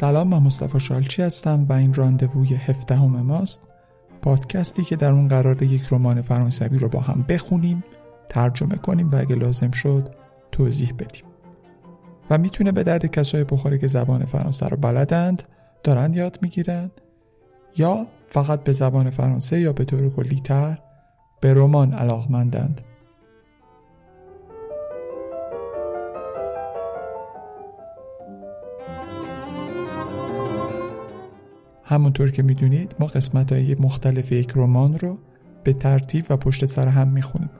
سلام من مصطفی شالچی هستم و این راندووی هفدهم ماست. پادکستی که در اون قرار یک رمان فرانسوی رو با هم بخونیم ترجمه کنیم و اگه لازم شد توضیح بدیم. و می‌تونه به درد کسای بخوره که زبان فرانسه رو بلدند دارند یاد می‌گیرند یا فقط به زبان فرانسه یا به طور کلیتر به رمان علاقمندند. همونطور که می‌دونید ما قسمت های مختلف یک رمان رو به ترتیب و پشت سر هم می‌خونیم.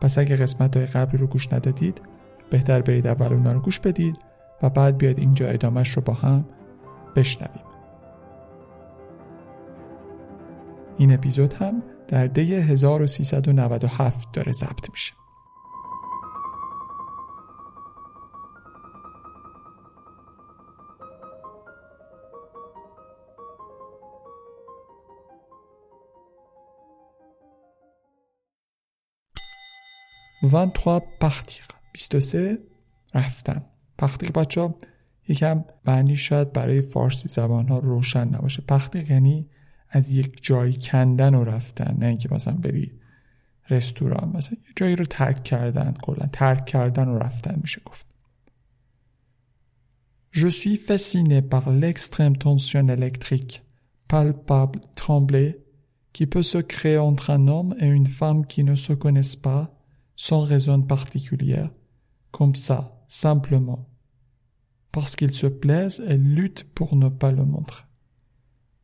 پس اگه قسمت های قبلی رو گوش ندادید بهتر برید اول اونا رو گوش بدید و بعد بیاد اینجا ادامهش رو با هم بشنویم. این اپیزود هم در دی 1397 داره ضبط میشه. 23 partir. 23 رفتن. پختیق بچه ها یکم معنی شاید برای فارسی زبان ها روشن نباشه. پختیق یعنی از یک جایی کندن و رفتن نه اینکه مثلا بری رستوران مثلا یه جایی رو ترک کردن کلا ترک کردن و رفتن میشه گفت. Je suis fasciné par l'extrême tension électrique, palpable, tremblée, qui peut se créer entre un homme et une femme qui ne se connaissent pas sans raison particulière, comme ça, simplement, parce qu'ils se plaisent et luttent pour ne pas le montrer.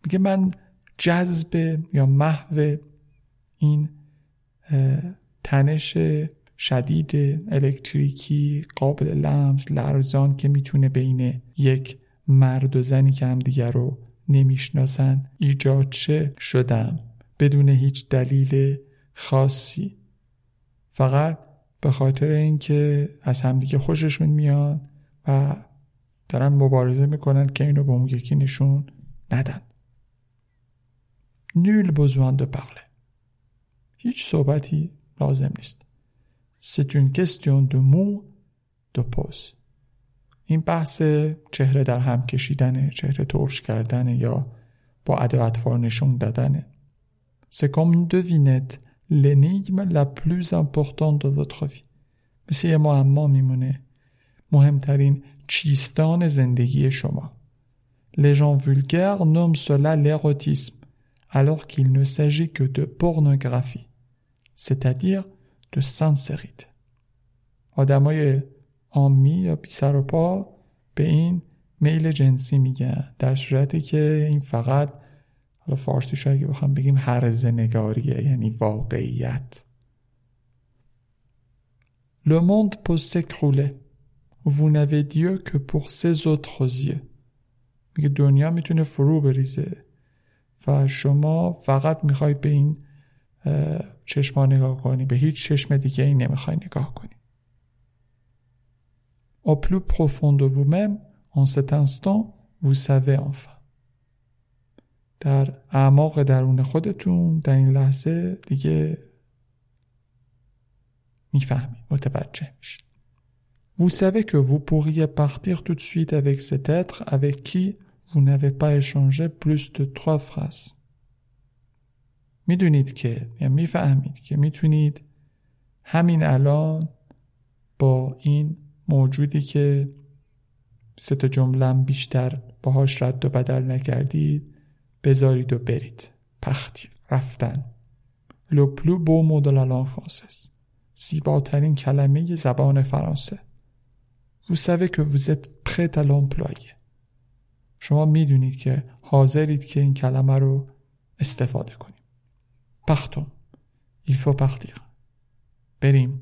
میگه من جذب یا محو این تنش شدید الکتریکی قابل لمس لرزان که می‌تونه بین یک مرد و زنی که همدیگر رو نمی‌شناسن ایجاد شه شدم بدون هیچ دلیل خاصی فقط به خاطر اینکه از همدیگه خوششون میاد و دارن مبارزه می‌کنن که اینو به اون یکی نشون ندن. نیل besoin de parler. هیچ صحبتی لازم نیست. Une question de mots de pose. این بحث چهره در هم کشیدنه چهره ترش کردنه یا با ادواتفار نشون دادنه. C'est comme une devinette. l'énigme la plus importante de votre vie مثل یه معما میمونه مهمترین چیستان زندگی شما Les gens vulgaires nomment cela l'érotisme alors qu'il ne s'agit que de pornographie c'est-à-dire de sincérité آدمای آمی یا بی سر و پا به این میل جنسی میگن در صورتی که این فقط حالا فارسی شاید که بخوام بگیم هرزه نگاریه یعنی واقعیت Le monde peut s'écrouler. Vous n'avez Dieu que pour ses autres yeux. میگه دنیا می‌تونه فرو بریزه و شما فقط می‌خوای به این چشما نگاه کنی به هیچ چشم دیگه ای نمی‌خوای نگاه کنی Au plus profond de vous-même, en cet instant, vous savez enfin. در اعماق درون خودتون در این لحظه دیگه می‌فهمید متوجه میشید Vous savez que vous pourriez partir tout de suite avec cet être avec qui vous n'avez pas échangé plus de trois phrases. می‌دونید که یا می‌فهمید که می‌تونید همین الان با این موجودی که سه تا جملم بیشتر باهاش رد و بدل نکردید بذارید و برید. پختی. رفتن. لو پلو بو مودل الان فرانسس زیباترین کلمه زبان فرانسه. Vous savez که vous êtes prêt à l'employer. شما می‌دونید که حاضرید که این کلمه رو استفاده کنیم. پختون. Il faut partir. بریم.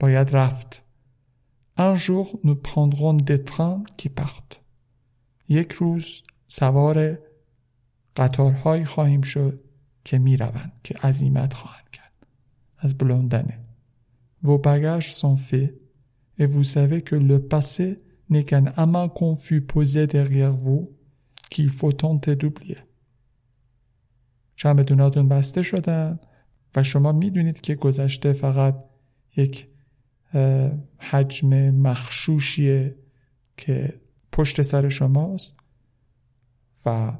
باید رفت. Un jour nous prendrons des trains qui partent. یک روز سوار قطارهایی خواهیم شد که می روند که عظیمت خواهند کرد از بلندنه Vos bagages sont faits et vous savez que le passé n'est qu'un amas confus posé derrière vous qu'il faut. چمدوناتون بسته شدن و شما می‌دونید که گذشته فقط یک حجم مخشوشیه که پشت سر شماست و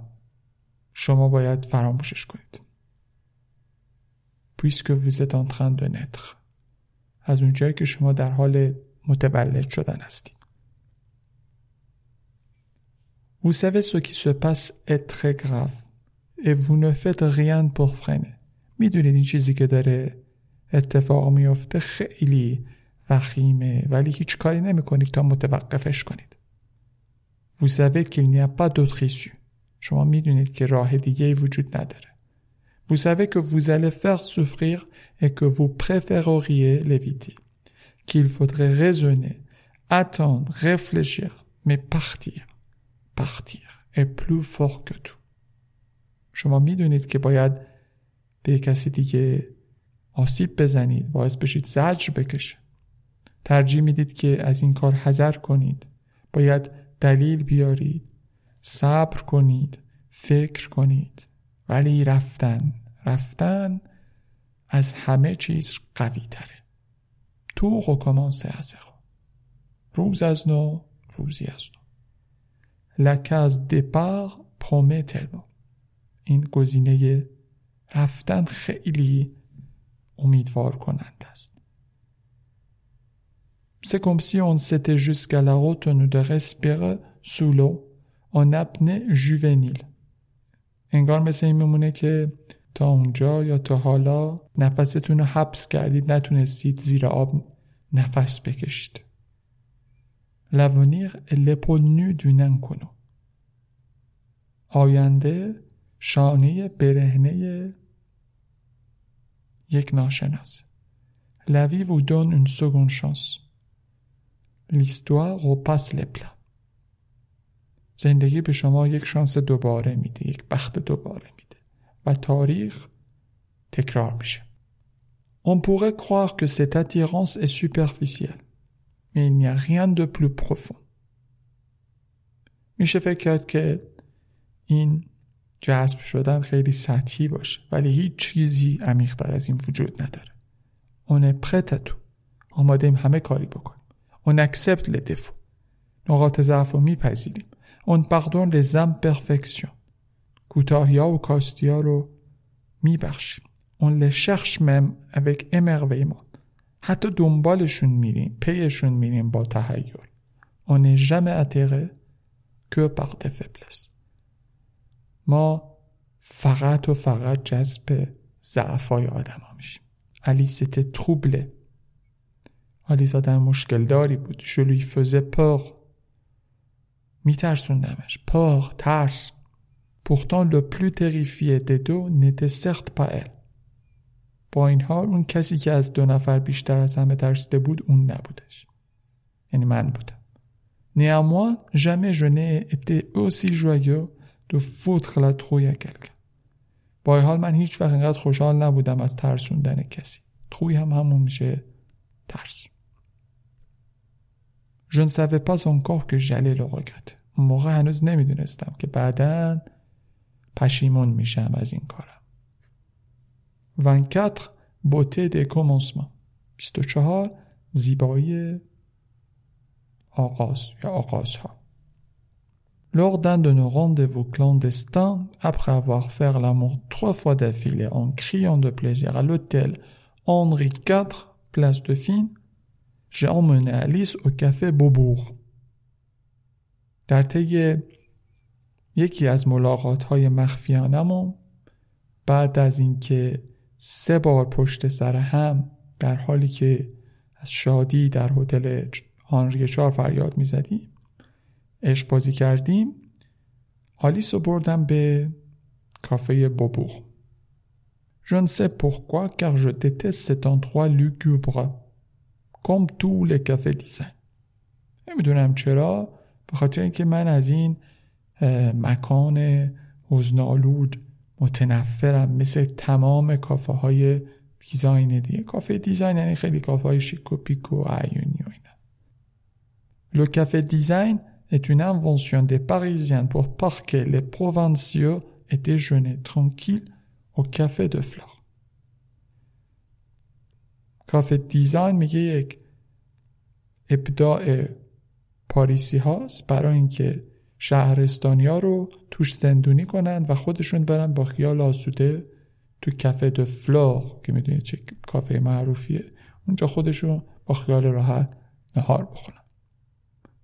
شما باید فراموشش کنید puisque vous êtes en train de naître از اونجایی که شما در حال متولد شدن هستید Vous savez ce qui se passe est très grave et vous ne faites rien pour freiner. می‌دونید این چیزی که داره اتفاق میافته خیلی وخیمه ولی هیچ کاری نمی‌کنید تا متوقفش کنید. Vous savez qu'il n'y a pas d'autre issue. شما می‌دونید که راه دیگه ای وجود نداره. Vous savez que vous allez faire souffrir et que vous préféreriez l'éviter. Qu'il faudrait raisonner, attendre, réfléchir, mais partir. Partir est plus fort que tout. شما می‌دونید که باید به کسی دیگه آسیب بزنید باعث بشید زجر بکشه ترجیح می‌دید که از این کار حذر کنید باید دلیل بیارید صبر کنید فکر کنید. ولی رفتن رفتن از همه چیز قوی تره تو خوکمان سه از خو روز از نو روزی از نو. لکه از دپار پرومه تلما این گزینه رفتن خیلی امیدوار کنند است. C'est comme si on s'était jusqu'à la route, on nous respirer. آنبن جوونیل. انگار مثل این میمونه که تا اونجا یا تا حالا نفستون رو حبس کردید نتونستید زیر آب نفس بکشید. لونیغ لپول نو دونن کنو. آینده شانه برهنه یک ناشناس. لوی و دون اون سگون شانس. لیستوار و پس لپلا. زندگی به شما یک شانس دوباره میده یک بخت دوباره میده و تاریخ تکرار میشه On pourrait croire que cette attirance est superficielle, mais il n'y a rien de plus profond. میشه فکر کرد که این جذب شدن خیلی سطحی باشه ولی هیچ چیزی عمیقتر از این وجود نداره. On est prêt à tout. آماده همه کاری بکنیم. On accepte les défauts. نقاط ضعف رو میپذیریم. اون پردون لزم پرفیکسیون کتاهی ها و کاستی ها رو می بخشیم اون لشخش مم اوک امر و حتی دنبالشون میریم پیشون میریم با تحیل. اون جمع اتره که پرد فبلس ما فقط و فقط جذب زعفای آدم ها میشیم. الیس تتروبله الیس آدم مشکل داری بود. شلوی فزه پر میترسوندمش پار ترس Pourtant le plus terrifié des deux n'était certes pas elle. با این حال اون کسی که از دو نفر بیشتر از همه ترسیده بود اون نبودش. یعنی من بودم. Néanmoins, jamais je n'ai été aussi joyeux de foutre la trouille à quelqu'un. با حال من هیچ وقت اینقدر خوشحال نبودم از ترسوندن کسی. تروی هم همون میشه ترس. Je ne savais pas encore que j'allais le regretter. اون موقع هنوز نمیدونستم که بعدا پشیمون میشم از این کارم. 24 beauté des commencements 24 زیبایی آغاز یا آغازها Lors d'un de nos rendez-vous clandestins, après avoir fait l'amour trois fois d'affilée en criant de plaisir à l'hôtel Henri IV, place de Fine, j'ai emmené Alice au café Beaubourg. در طی یکی از ملاقات های مخفیانمون بعد از اینکه سه بار پشت سر هم در حالی که از شادی در هتل آنری چار فریاد می‌زدیم عشق بازی کردیم آلیس رو بردم به کافه بوبوغ Je ne sais pourquoi car je déteste cet endroit lugubre comme tous les cafés دیزاین نمی‌دونم چرا به خاطر اینکه من از این مکان حزنالود متنفرم مثل تمام کافه های دیزاین دیگه. کافه دیزاین یعنی خیلی کافه های شیک و پیک و عیونی و اینا. Le café design est une invention des Parisiens pour parquer les provinciaux et déjeuner tranquille au café de fleurs. کافه دیزاین میگه یک ابداع پاریسی هاست برای اینکه شهرستانیا رو توش زندونی کنند و خودشون برن با خیال آسوده تو کافه دو فلور که می‌دونید چه کافه معروفیه. اونجا خودشون با خیال راحت نهار بخورن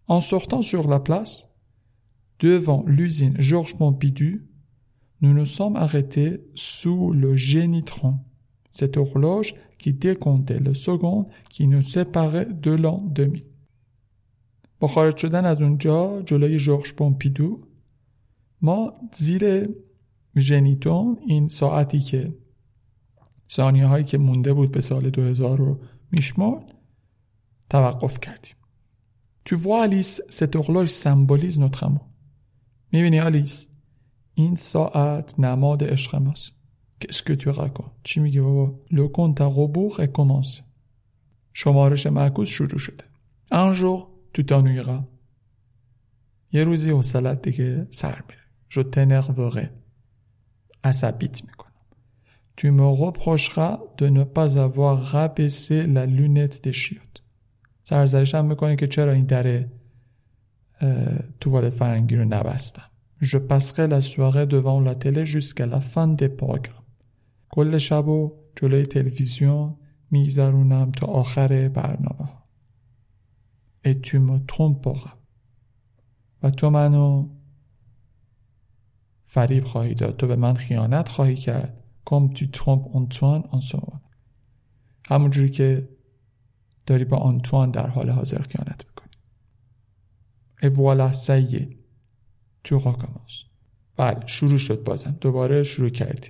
En sortant sur la place, devant l'usine Georges Pompidou, nous nous sommes arrêtés sous le génitron, cette horloge qui décomptait le second qui nous séparait de l'an 2000. با خارج شدن از اونجا جلوی ژورژ پومپیدو ما زیر ژنیتون این ساعتی که ثانیه هایی که مونده بود به سال 2000 رو میشمرد توقف کردیم Tu vois Alice, cette horloge symbolise notre amour. می‌بینی آلیس این ساعت نماد عشق ماست Qu'est-ce que tu racontes چی میگی بابا Le compte à rebours est commencé شمارش معکوس شروع شده Un jour tu t'ennuieras یه روزی حوصلت دیگه سر میره Je t'énerverai عصبیت میکنم Tu me reprocheras de ne pas avoir rabaissé la lunette des chiottes سرزنش هم میکنی که چرا این در توالت فرنگی رو نبستم Je passerai la soirée devant la télé jusqu'à la fin des programmes. کل شب و جلوی تلویزیون میگذرونم تا آخر برنامه. ها. Me tromperas. و تو منو فریب خواهی داد. تو به من خیانت خواهی کرد. کم تو ترومپ آنتوان آنسوان همونجوری که داری با آنتوان در حال حاضر خیانت می‌کنی. Et voilà, ça y est. بله شروع شد بازم. دوباره شروع کردی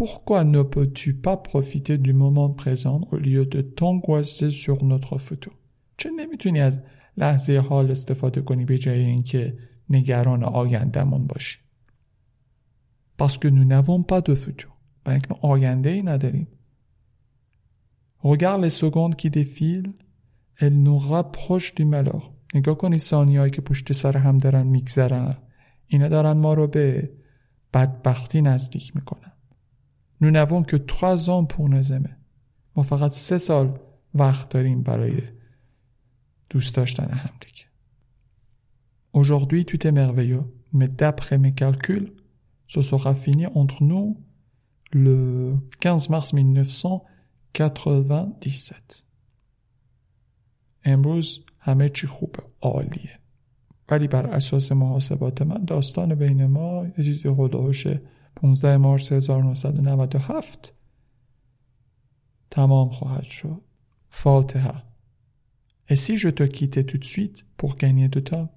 Pourquoi ne peux-tu pas profiter du moment présent au lieu de t'angoisser sur notre futur چه نمی‌تونی از لحظه حال استفاده کنی به جای اینکه نگران آیندهمون باشی Parce que nous n'avons pas de futur برای اینکه آینده ای نداریم Regarde les secondes qui défilent elles nous rapprochent du malheur نگاه کنی ثانیهایی که پشت سر هم دارن میگذرن اینا دارن ما رو به بدبختی نزدیک می‌کنن Nous n'avons que trois ans pour nous aimer. ما فقط سه سال وقت داریم برای دوست داشتن همدیگه. Aujourd'hui tout est merveilleux, mais d'après mes calculs, ce sera fini entre nous le 15 mars 1997. امروز همه چی خوبه عالیه ولی بر اساس محاسبات من داستان بین ما یه چیزی حدوش 15 مارس 1997 تمام خواهد شد فاتحه Et si je te quittais tout de suite pour gagner du temps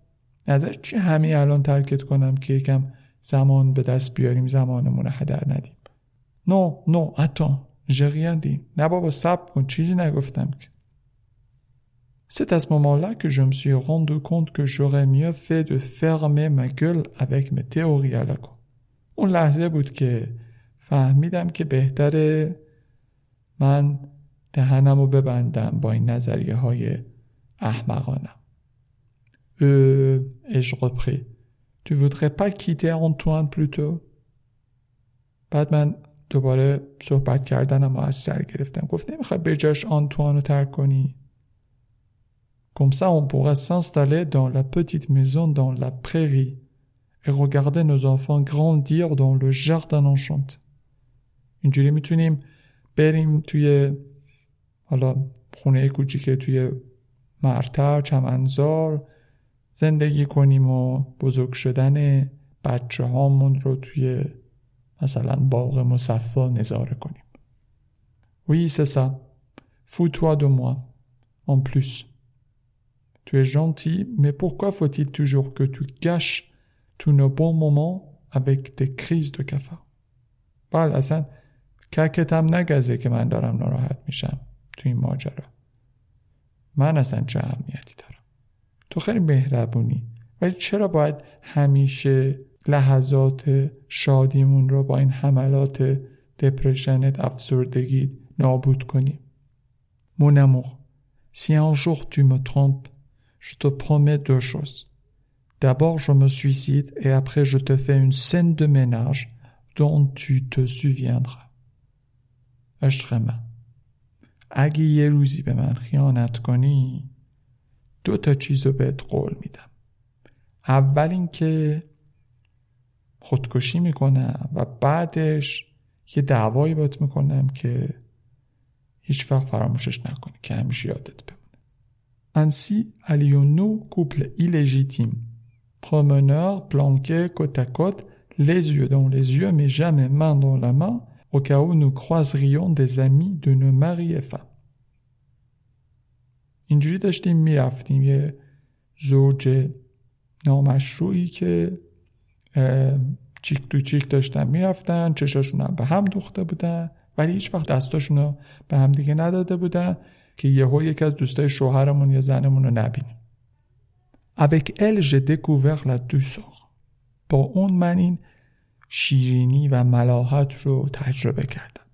نظر چی همین الان ترکت کنم که یکم زمان به دست بیاریم زمانمون هدر ندیم نو نو rien dit نه بابا صبر کن چیزی نگفتم که C'est à ce moment-là que je me suis rendu compte que j'aurais mieux fait de fermer ma gueule avec mes théories à la con. اون لحظه بود که فهمیدم که بهتره من دهنم رو ببندم با این نظریه های احمقانم. Euh, et je repris. Tu voudrais pas quitter Antoine plutôt? بعد من دوباره صحبت کردنم از سر گرفتم گفت نمی‌خوای به جاش آنتوان رو ترک کنی Comme ça, on pourra s'installer dans la petite maison dans la prairie et regarder nos enfants grandir dans le jardin enchanté. اینجوری می‌تونیم بریم توی حالا خونه کوچیکه توی مرتع چمنزار زندگی کنیم و بزرگ شدن بچه هامون رو توی مثلا باغ مصفا نظاره کنیم وی سسا فوتوا دو موا ان پلوس توی جانتی می پورکوا فوتیل توجور که تو گشت tous nos bons moments avec des crises de cafard. بله اصلا ککتم نگزه که من دارم ناراحت میشم تو این ماجرا. من اصلا چه اهمیتی دارم؟ تو خیلی مهربونی. ولی چرا باید همیشه لحظات شادیمون رو با این حملات دپرشنت افسردگی نابود کنی Mon amour, si un jour tu me trompes, je te promets deux choses. D'abord, je me suicide et après, je te fais une scène de ménage dont tu te souviendras. من اگه یه روزی به من خیانت کنی دو تا چیز رو بهت قول میدم اول اینکه خودکشی می‌کنم و بعدش یه دعوایی بات می‌کنم که هیچ وقت فراموشش نکنی که همیشه یادت بمونه Ainsi, allions-nous, couple illégitime, promeneur planqué côte à côte, les yeux dans les yeux mais jamais main dans la main, au cas où nous croiserions des amis de nos maris et femmes. اینجوری داشتیم می‌رفتیم یه زوج نامشروعی که چیک تو چیک داشتن می‌رفتن چشاشون هم به هم دوخته بودن ولی هیچ وقت دستاشون رو به هم دیگه نداده بودن که یهو یکی از دوستای شوهرمون یا زنمون رو نبینیم avec elle j'ai découvert la douceur با اون من این شیرینی و ملاحت رو تجربه کردم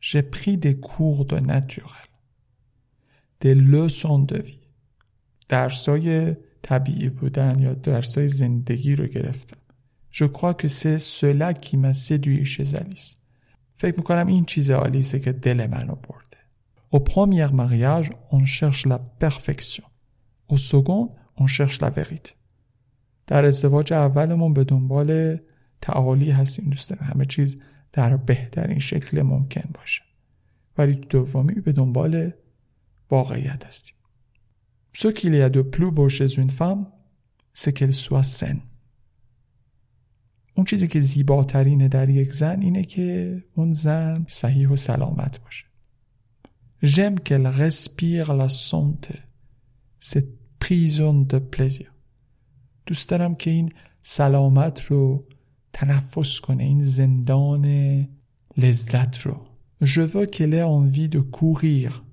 j'ai pris des cours de naturel des leçons de vie درسای طبیعی بودن یا درسای زندگی رو گرفتم Je crois que c'est cela qui m'a séduit chez Alice. فکر میکنم این چیز آلیسه که دل منو برده. Au premier mariage, on cherche la perfection. Au second, on cherche la vérité. در ازدواج اولمون به دنبال تعالی هستیم دوست همه چیز در بهترین شکل ممکن باشه. ولی دومی به دنبال واقعیت هستیم. Ce qu'il y a de plus beau chez une femme, c'est. اون چیزی که زیباترینه در یک زن اینه که اون زن صحیح و سلامت باشه J'aime qu'elle respire la santé cette prison de plaisir. دوست دارم که این سلامت رو تنفس کنه این زندان لذت رو. Je veux qu'elle ait envie de courir.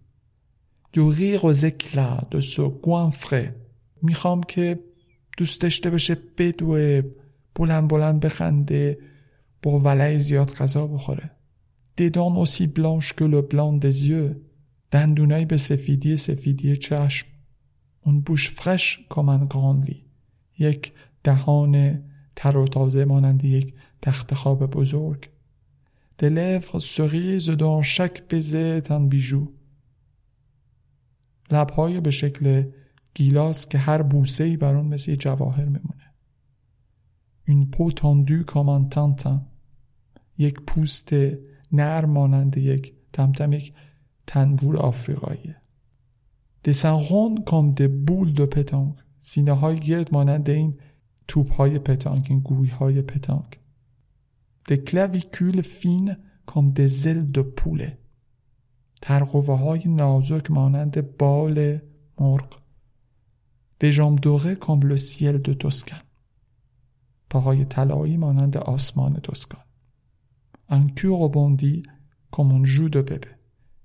De rire aux éclats de se goinfrer می‌خوام که دوست داشته باشه بدوه بلند بلند بخنده با ولع زیاد غذا بخوره. Dents aussi blanches que le blanc des yeux. دندونایی به سفیدی سفیدی چشم. اون بوش فرش کامن گراندلی. یک دهان تر و تازه مانند یک تخت خواب بزرگ. Cerises dans chaque baiser est un bijou. لبهای به شکل گیلاس که هر بوسه ای بر اون مثل جواهر میمونه. Peau tendue comme un tam-tam یک پوست نر مانند یک تمتم یک تنبور آفریقایی. Des seins ronds comme des boules de pétanque سینه های گرد مانند این توپ های pétanque این گوی های pétanque Des clavicules fines comme des ailes de poulet ترقوه های نازک مانند بال مرغ Des jambes dorées comme le ciel de Toscane پاهای طلایی مانند آسمان توسکان Un cul bombé comme une joue de bébé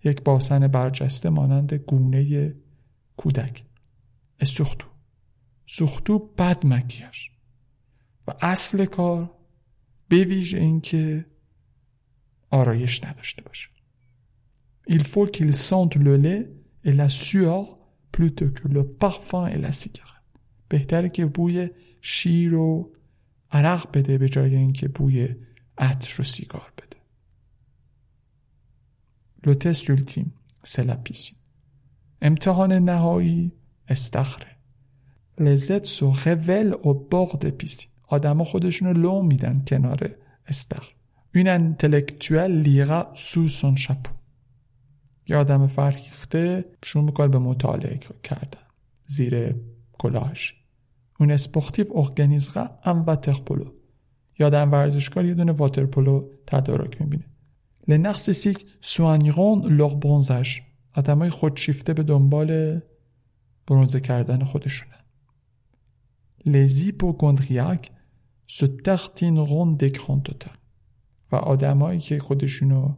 یک باسن برجسته مانند گونه کودک surtout surtout pas de maquillage و اصل کار به ویژه اینکه آرایش نداشته باشه il faut qu'il sente le lait et la sueur plutôt que le parfum et la cigarette بهتره که بوی شیر و عرق بده به جای اینکه بوی عطر و سیگار بده Le test ultime, c'est la piscine. امتحان نهایی استخره. لذت سوخه ول و بغد پیسی آدم خودشون رو لو میدن کنار استخر. این لیرا لیغا سوسون شپو. یه آدم فرهیخته شروع می‌کنه به مطالعه کردن. زیر کلاهش. Un sportif organisera un و یه آدم ورزشکار یه دونه واترپولو تدارک می‌بینه. Les narcissiques soigneront leur bronzage آدمای خودشیفته به دنبال برونزه کردن خودشونن. Les hypochondriaques se tartineront d'écran total. و آدمایی که خودشونو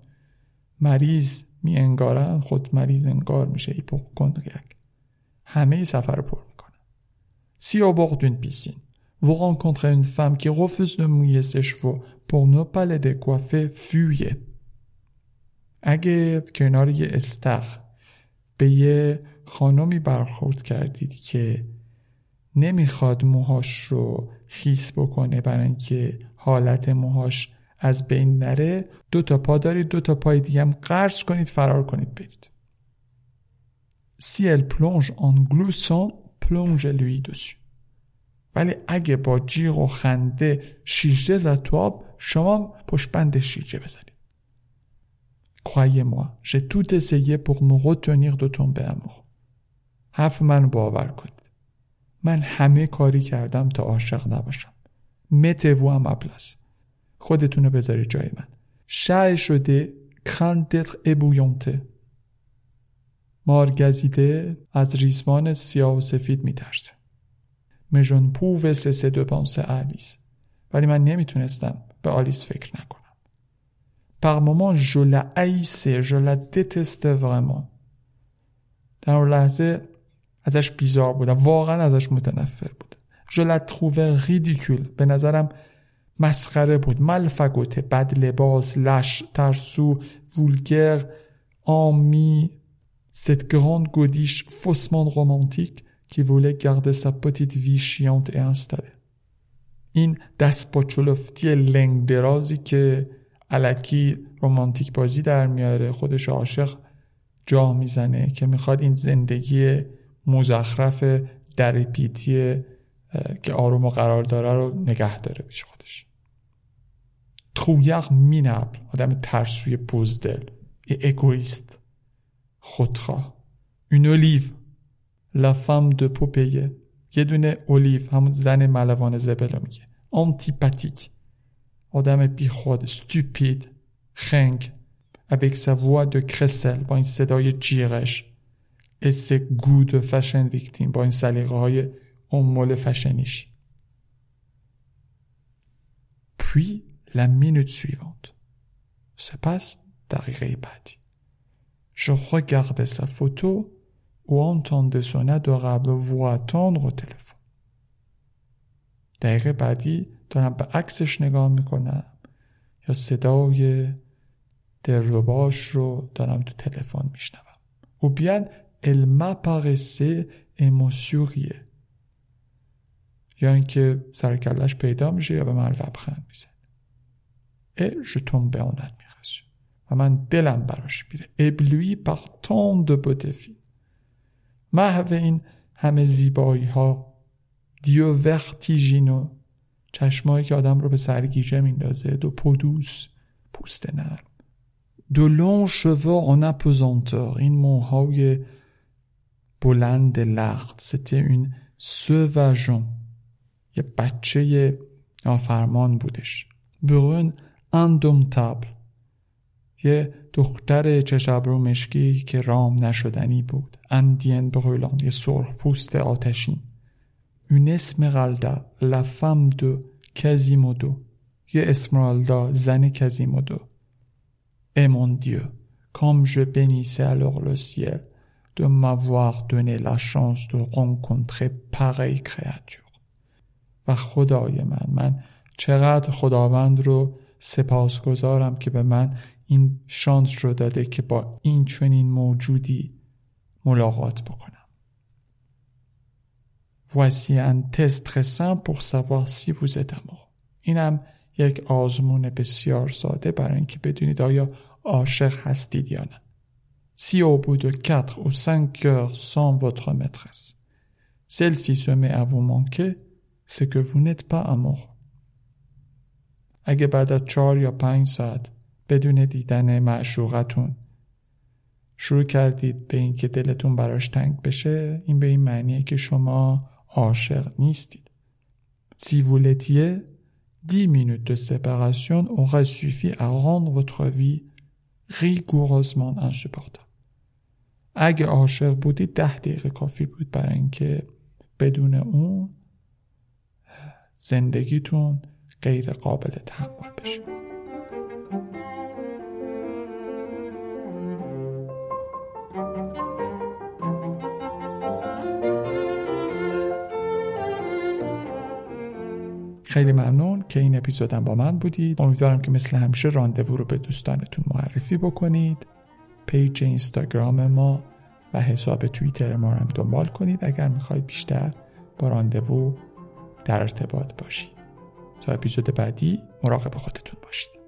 مریض می انگارن خود مریض انگار میشه هیپوکندریاک. همه سفر پر Si au bord d'une piscine, vous rencontrez une femme qui refuse de mouiller ses chevaux pour ne pas les. اگه کنار یه استخ به یه خانمی برخورد کردید که نمی‌خواد موهاش رو خیس بکنه برای اینکه حالت موهاش از بین نره. دو تا پا دارید دو تا پای دیگه هم قرص کنید فرار کنید برید. Elle plonge en gloussant, plonge lui dessus. ولی اگه با جیغ و خنده شیرجه زد تو آب شما پشت بند بزنید. Croyez-moi, j'ai tout essayé pour me retenir de tomber amoureux. حرف من باور کنید. من همه کاری کردم تا عاشق نباشم. متوو هم ابلاس. خودتونو بذارید جای من. شعه شده کان دتر ابویونته. مارگزیده از ریسمان سیاه و سفید می‌ترسه. مجون پو و سسه دو پانسه آلیس. ولی من نمی‌تونستم به آلیس فکر نکنم. Par moments, je la haïssais, je la détestais vraiment. در لحظه ازش بیزار بودم واقعا ازش متنفر بود la trouvais ridicule به نظرم مسخره بود ملفگوته بد لباس لش ترسو وولگر آمی cette grande godiche faussement romantique qui voulait garder sa petite vie chiante et installée این دست با چلفتی لنگ درازی که علکی رومانتیک بازی در میاره. خودش عاشق جا می‌زنه که می‌خواد این زندگی مزخرف در پیتی که آروم و قرار داره رو نگه داره پیش خودش. ترویق مینبل آدم ترسوی بزدل اگویست. خودخواه. اون اولیو. لا فام دو پوپیه یه دونه اولیو همون زن ملوان زبل میگه. آنتیپاتیک آدم بیخود stupide خنگ avec sa voix de crécelle با این صدای جیغش et ses goûts de fashion victime با این سلیقه های امول فشنیش puis la minute suivante se passe دقیقه بعدی je regardais sa photo ou entendais son adorable voix tendre au téléphone دقیقه بعدی دارم به عکسش نگاه می‌کنم یا صدای دلرباش رو دارم تو تلفن میشنوم. او بیان elle m'apparaissait et یا اینکه سرکلش پیدا میشه یا به من لبخند می‌زنه. ای je tombais en admiration. و من دلم براش میره. Par tant de beauté محو این همه زیبایی ها دیو ورتیژینو چشمایی که آدم رو به سرگیجه میندازه. دو پودوس پوست نرم. دو لون شوا آن اپوزانتور. این موهای بلند لخت سته این سوواژون. یه بچه نافرمان بودش. برون اندومتابل. یه دختر چشبرو مشکی که رام نشدنی بود. اندین برولان یه سرخ پوست آتشین. اون اسمرالدا لا فام دو کازیمودو یه اسمرالدا زن کازیمودو ای مون دیو کام جو بنیسه الور لو سیل دو ماوار دونه لا شانس دو رنکونتر پاری کریاتور و خدای من من چقدر خداوند رو سپاسگزارم که به من این شانس رو داده که با این چنین موجودی ملاقات بکنم. Voici un test très simple pour savoir si vous êtes amoureux. اینم یک آزمون بسیار ساده برای اینکه بدونید آیا عاشق هستید یا نه. Si au bout de 4 ou 5 heures sans votre maîtresse, celle-ci se met à vous manquer, c'est que vous n'êtes pas amoureux. اگه بعد از 4 یا 5 ساعت بدون دیدن معشوقتون شروع کردید به اینکه دلتون براش تنگ بشه این به این معنیه که شما عاشق نیستید. Si vous l'étiez, 10 minutes de séparation auraient suffi à rendre votre vie rigoureusement insupportable. اگه عاشق بودید ده دقیقه کافی بود برای اینکه بدون اون زندگیتون غیر قابل تحمل بشه. خیلی ممنون که این اپیزودم با من بودید. امیدوارم که مثل همیشه راندوو رو به دوستانتون معرفی بکنید. پیج اینستاگرام ما و حساب توییتر ما رو هم دنبال کنید اگر می‌خواید بیشتر با راندوو در ارتباط باشید. تا اپیزود بعدی مراقب خودتون باشید.